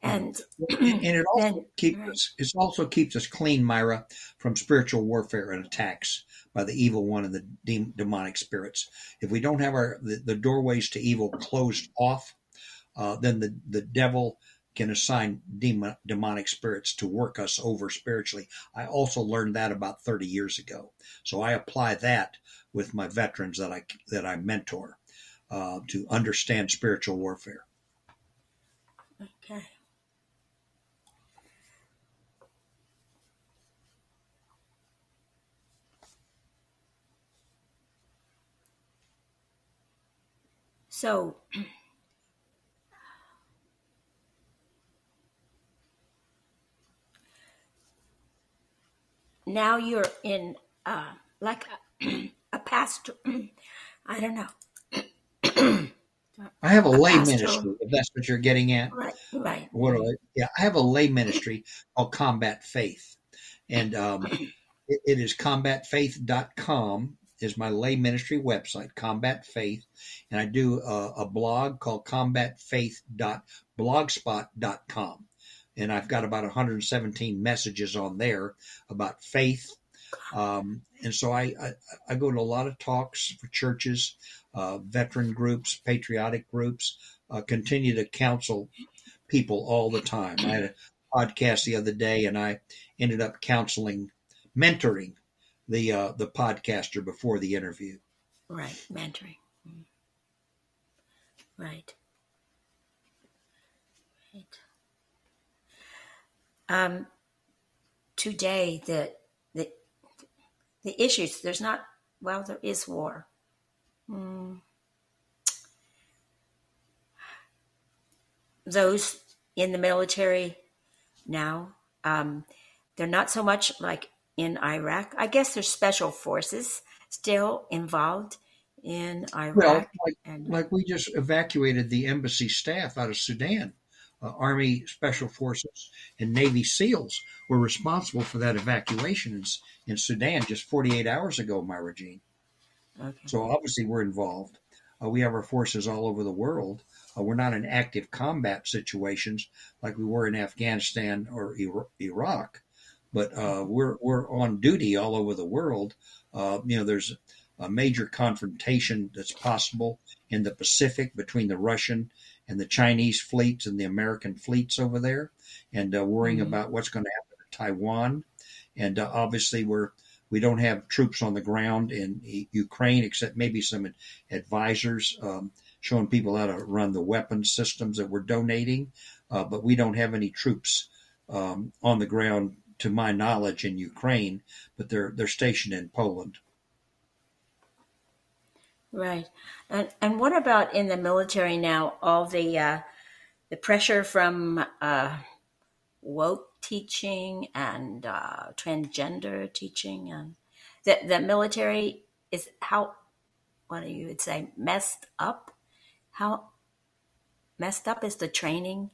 And, and it [CLEARS THROAT] also then, keeps right. us it also keeps us clean, Myra, from spiritual warfare and attacks by the evil one and the de- demonic spirits. If we don't have our the, the doorways to evil closed off, uh, then the the devil can assign demon, demonic spirits to work us over spiritually. I also learned that about 30 years ago. So I apply that with my veterans that I that I mentor uh, to understand spiritual warfare. Okay. So, now you're in uh, like a, [CLEARS THROAT] a pastor. [CLEARS THROAT] I don't know. I have a, lay ministry, if that's what you're getting at. Right, right. What do I, yeah, I have a lay ministry called Combat Faith. And um, it, it is combatfaith.com is my lay ministry website, Combat Faith. And I do a, a blog called combatfaith.blogspot.com. And I've got about 117 messages on there about faith. Um, and so I, I, I go to a lot of talks for churches, uh, veteran groups, patriotic groups, uh, continue to counsel people all the time. I had a podcast the other day, and I ended up counseling, mentoring the uh, the podcaster before the interview. Right, mentoring. Mm. Right. Right. Um, today, the the the issues. There's not. Well, there is war. Mm. Those in the military now, um, they're not so much like in Iraq. I guess there's special forces still involved in Iraq. Well, like, and like we just evacuated the embassy staff out of Sudan. Uh, Army Special Forces and Navy SEALs were responsible for that evacuation in, in Sudan just 48 hours ago, Myra Jean. Okay. So obviously we're involved. Uh, we have our forces all over the world. Uh, we're not in active combat situations like we were in Afghanistan or Ira- Iraq, but uh, we're we're on duty all over the world. Uh, you know, there's a major confrontation that's possible in the Pacific between the Russian and the Chinese fleets and the American fleets over there, and uh, worrying Mhm. about what's going to happen to Taiwan. And uh, obviously, we're we don't have troops on the ground in Ukraine except maybe some advisors um, showing people how to run the weapons systems that we're donating, uh, but we don't have any troops um, on the ground, to my knowledge, in Ukraine. But they're they're stationed in Poland. Right. And and what about in the military now? All the uh, the pressure from uh, woke teaching and uh, transgender teaching, and the the military is how what do you would say messed up? How messed up is the training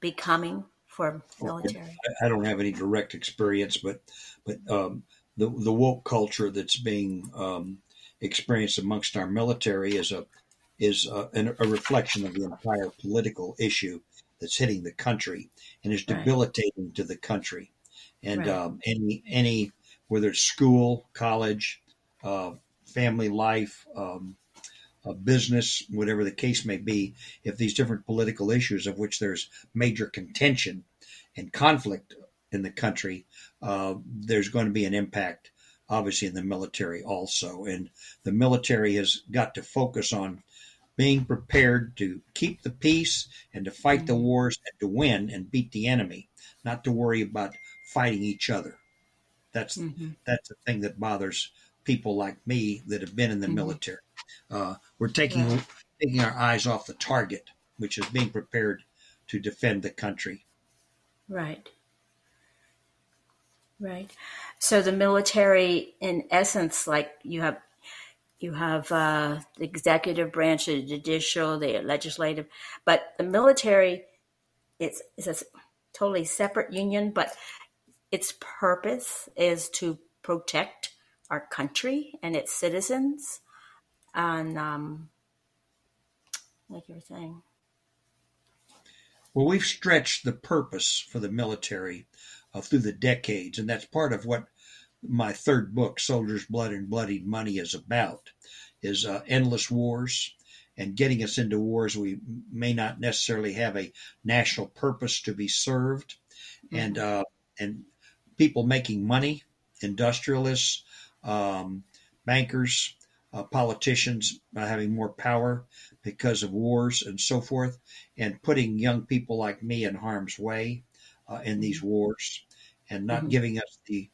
becoming for military? I- don't have any direct experience, but but um, the the woke culture that's being um, experienced amongst our military is a is a, a reflection of the entire political issue that's hitting the country and is Right. debilitating to the country. And Right. um, any any whether it's school, college, uh, family life, um, uh, business, whatever the case may be, if these different political issues of which there's major contention and conflict in the country, uh, there's going to be an impact, obviously, in the military also. And the military has got to focus on being prepared to keep the peace and to fight the wars and to win and beat the enemy, not to worry about fighting each other. That's Mhm. that's the thing that bothers people like me that have been in the military. Uh, we're taking Right. taking our eyes off the target, which is being prepared to defend the country. Right. Right. So the military, in essence, like you have, you have uh, the executive branch, the judicial, the legislative, but the military, it's it's a totally separate union, but its purpose is to protect our country and its citizens, and um, like you were saying, Well, we've stretched the purpose for the military uh, through the decades, and that's part of what my third book, "Soldiers' Blood and Bloodied Money," is about: is uh, endless wars and getting us into wars we may not necessarily have a national purpose to be served, and uh, and people making money, industrialists, um, bankers, uh, politicians uh, having more power because of wars and so forth, and putting young people like me in harm's way uh, in these wars, and not Mhm. giving us the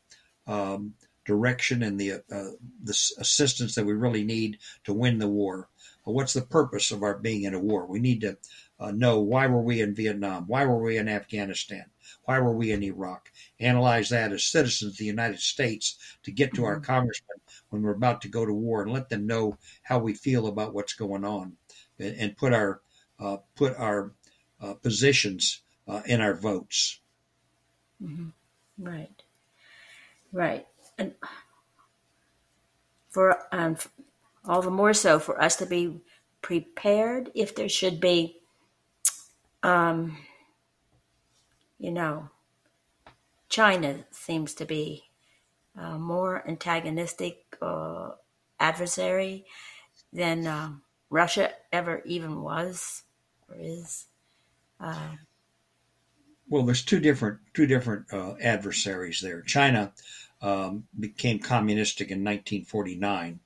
um, direction and the uh, the assistance that we really need to win the war. What's the purpose of our being in a war? We need to uh, know why were we in Vietnam? Why were we in Afghanistan? Why were we in Iraq? Analyze that as citizens of the United States to get to our Mhm. congressmen when we're about to go to war and let them know how we feel about what's going on, and, and put our uh, put our uh, positions uh, in our votes. Mhm. Right. Right. And for um, all the more so for us to be prepared if there should be, um, you know, China seems to be a more antagonistic uh, adversary than um, Russia ever even was or is. Uh, Well, there's two different two different uh, adversaries there. China um, became communistic in 1949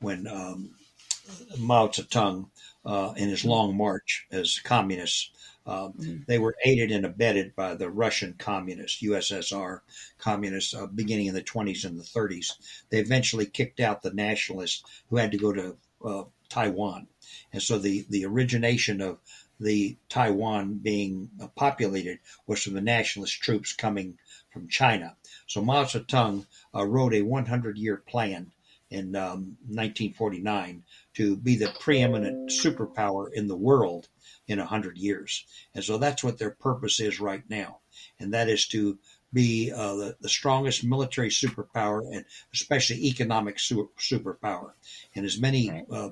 when um, Mao Zedong, uh, in his long march as communists, uh, Mhm. they were aided and abetted by the Russian communists, USSR communists, uh, beginning in the 20s and the 30s. They eventually kicked out the nationalists who had to go to uh, Taiwan, and so the the origination of the Taiwan being uh, populated was from the nationalist troops coming from China. So Mao Zedong uh, wrote a 100 year plan in um, 1949 to be the preeminent superpower in the world in 100 years. And so that's what their purpose is right now. And that is to be uh, the, the strongest military superpower and especially economic su- superpower. And as many uh,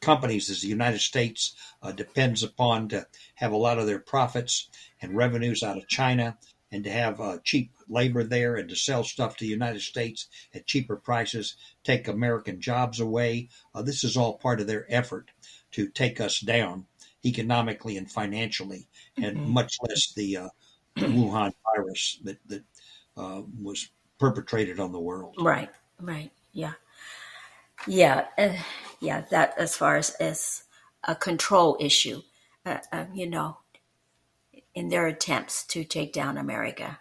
companies as the United States uh, depends upon to have a lot of their profits and revenues out of China and to have uh, cheap labor there and to sell stuff to the United States at cheaper prices, take American jobs away. Uh, this is all part of their effort to take us down economically and financially, and Mhm. much less the uh, Wuhan virus that, that uh, was perpetrated on the world. Right, right, yeah, yeah, uh, yeah. That as far as as a control issue, uh, uh, you know, in their attempts to take down America.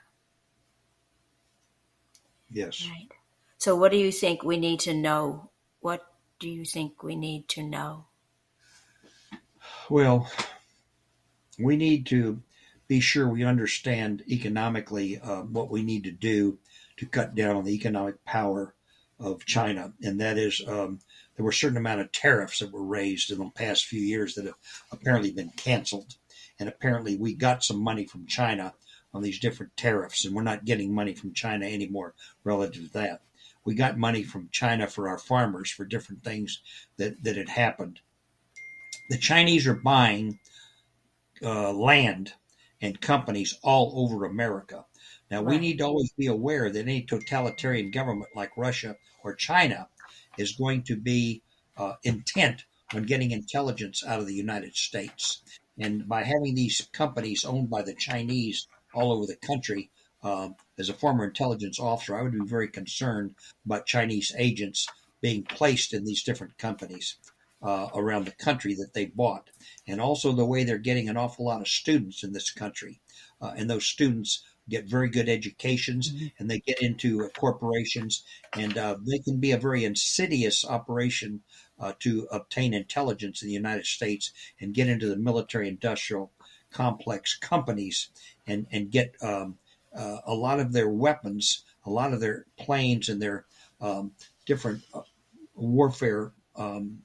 Yes. Right. So, what do you think we need to know? What do you think we need to know? Well, we need to be sure we understand economically uh, what we need to do to cut down on the economic power of China, and that is um, there were a certain amount of tariffs that were raised in the past few years that have apparently been canceled, and apparently we got some money from China on these different tariffs, and we're not getting money from China anymore relative to that. We got money from China for our farmers for different things that, that had happened the Chinese are buying uh, land and companies all over America. Now, we need to always be aware that any totalitarian government like Russia or China is going to be uh, intent on getting intelligence out of the United States. And by having these companies owned by the Chinese all over the country, um, as a former intelligence officer, I would be very concerned about Chinese agents being placed in these different companies uh, around the country that they bought, and also the way they're getting an awful lot of students in this country, uh, and those students get very good educations, Mhm. and they get into uh, corporations, and uh, they can be a very insidious operation uh, to obtain intelligence in the United States and get into the military-industrial complex companies and and get um, uh, a lot of their weapons, a lot of their planes, and their um, different uh, warfare. Um,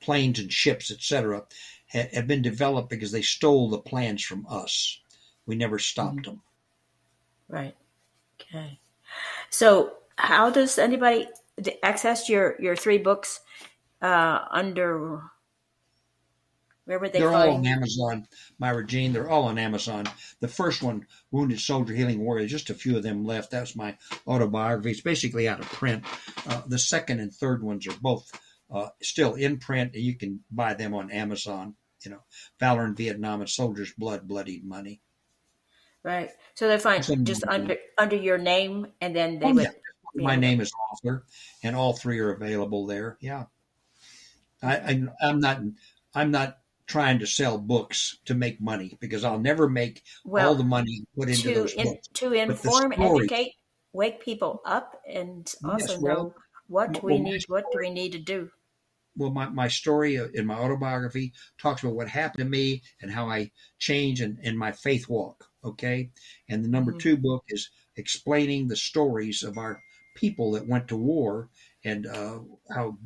planes and ships, etc., ha- have been developed because they stole the plans from us. We never stopped them. Right. Okay. So, how does anybody access your your three books uh, under? Where were they They're all on Amazon, Myra Jean. They're all on Amazon. The first one, Wounded Soldier Healing Warrior, just a few of them left. That's my autobiography. It's basically out of print. Uh, the second and third ones are both uh, still in print, and you can buy them on Amazon. You know, Valor in Vietnam and Soldier's Blood, Bloodied Money. Right. So they find just under under your name, and then they Oh, would. yeah. My to- name is author, and all three are available there. Yeah, I, I I'm not I'm not trying to sell books to make money because I'll never make Well, all the money put into to those in, books. to inform, story- educate, wake people up, and also Yes, well, know what well, we need. What do we need to do? Well, my, my story uh, in my autobiography talks about what happened to me and how I changed in, in my faith walk Okay. And the number Mhm. two book is explaining the stories of our people that went to war and uh, how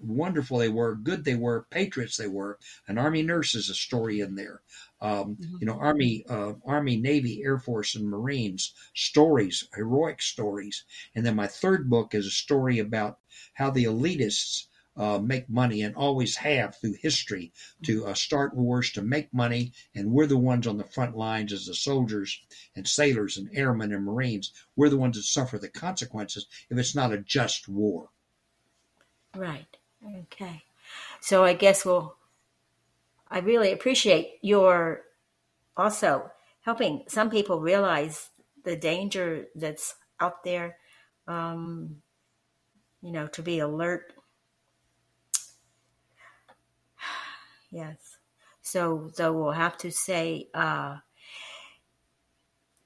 wonderful they were, good they were, patriots they were. An Army nurse is a story in there. Um, Mhm. You know, Army, uh, Army, Navy, Air Force, and Marines stories, heroic stories. And then my third book is a story about how the elitists uh, make money and always have through history to uh, start wars to make money. And we're the ones on the front lines as the soldiers and sailors and airmen and Marines. We're the ones that suffer the consequences if it's not a just war. Right. Okay. So I guess we'll. I really appreciate your also helping some people realize the danger that's out there. Um, you know, to be alert. Yes. So, so we'll have to say uh,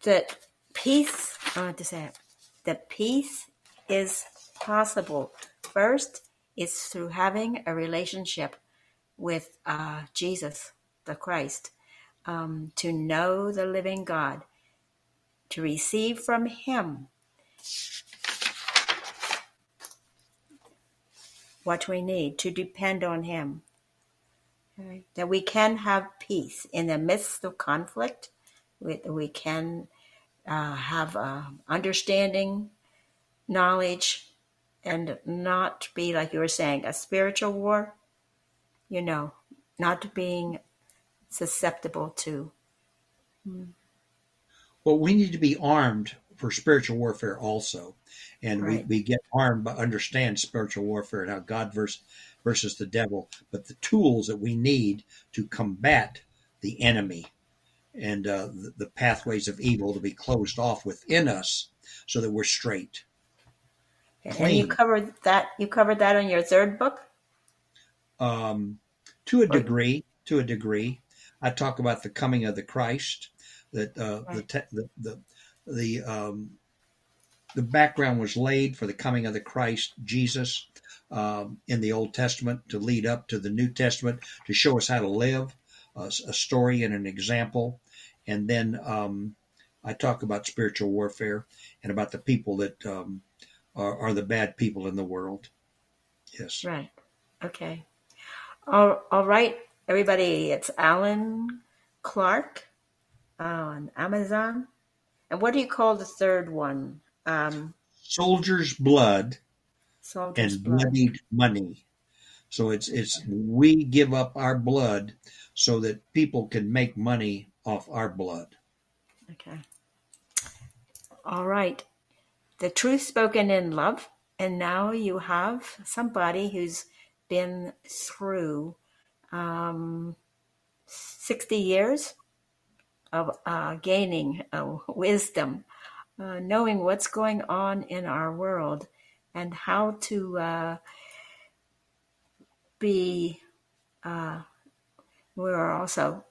that peace. I want to say it, that peace is possible. First, it's through having a relationship with uh, Jesus, the Christ, um, to know the living God, to receive from Him what we need, to depend on Him. Okay? That we can have peace in the midst of conflict. We, we can uh, have uh, understanding, knowledge, and not be, like you were saying, a spiritual war, you know, not being susceptible to. Well, we need to be armed for spiritual warfare also. And Right. we, we get armed by understand spiritual warfare and how God versus, versus the devil, but the tools that we need to combat the enemy and uh, the, the pathways of evil to be closed off within us so that we're straight. And you covered that. You covered that on your third book. um, to a degree. To a degree, I talk about the coming of the Christ. That uh, the, Right. te- the the the um, the background was laid for the coming of the Christ Jesus um, in the Old Testament to lead up to the New Testament to show us how to live, uh, a story and an example, and then um, I talk about spiritual warfare and about the people that um, are, are the bad people in the world. Yes. Right. Okay. All, all right, everybody. It's Allen Clark on Amazon. And what do you call the third one? Um, Soldier's blood Soldier's and Blood. bloodied money. So it's it's we give up our blood so that people can make money off our blood. Okay. All right. The truth spoken in love. And now you have somebody who's been through um, 60 years of uh, gaining uh, wisdom, uh, knowing what's going on in our world and how to uh, be, uh, we're also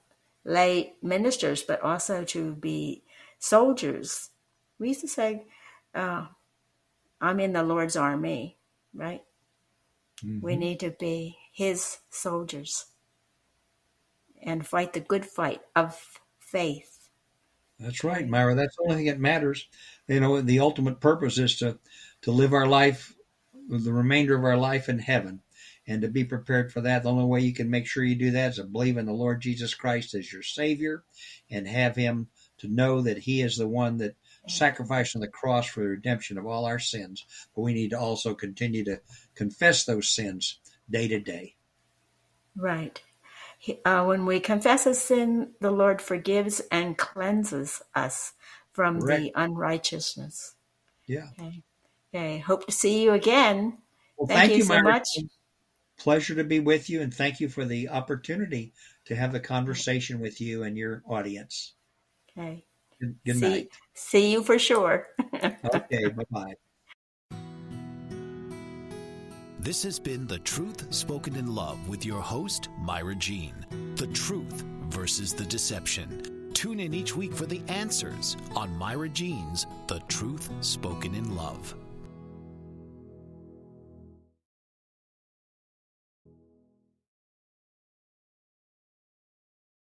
lay ministers, but also to be soldiers. We used to say, uh, I'm in the Lord's army, right? We need to be his soldiers and fight the good fight of faith. That's right, Myra. That's the only thing that matters. You know, the ultimate purpose is to to live our life, the remainder of our life in heaven, and to be prepared for that. The only way you can make sure you do that is to believe in the Lord Jesus Christ as your Savior, and have Him to know that He is the one that sacrificed on the cross for the redemption of all our sins. But we need to also continue to confess those sins day to day. Right. Uh, when we confess a sin, the Lord forgives and cleanses us from the unrighteousness. Yeah. Okay. Okay. Hope to see you again. Well, Thank you so Myra. much. Pleasure to be with you, and thank you for the opportunity to have the conversation with you and your audience. Okay. Good, good see, night. see you for sure. [LAUGHS] Okay, bye bye. This has been The Truth Spoken in Love with your host, Myra Jean. The truth versus the deception. Tune in each week for the answers on Myra Jean's The Truth Spoken in Love.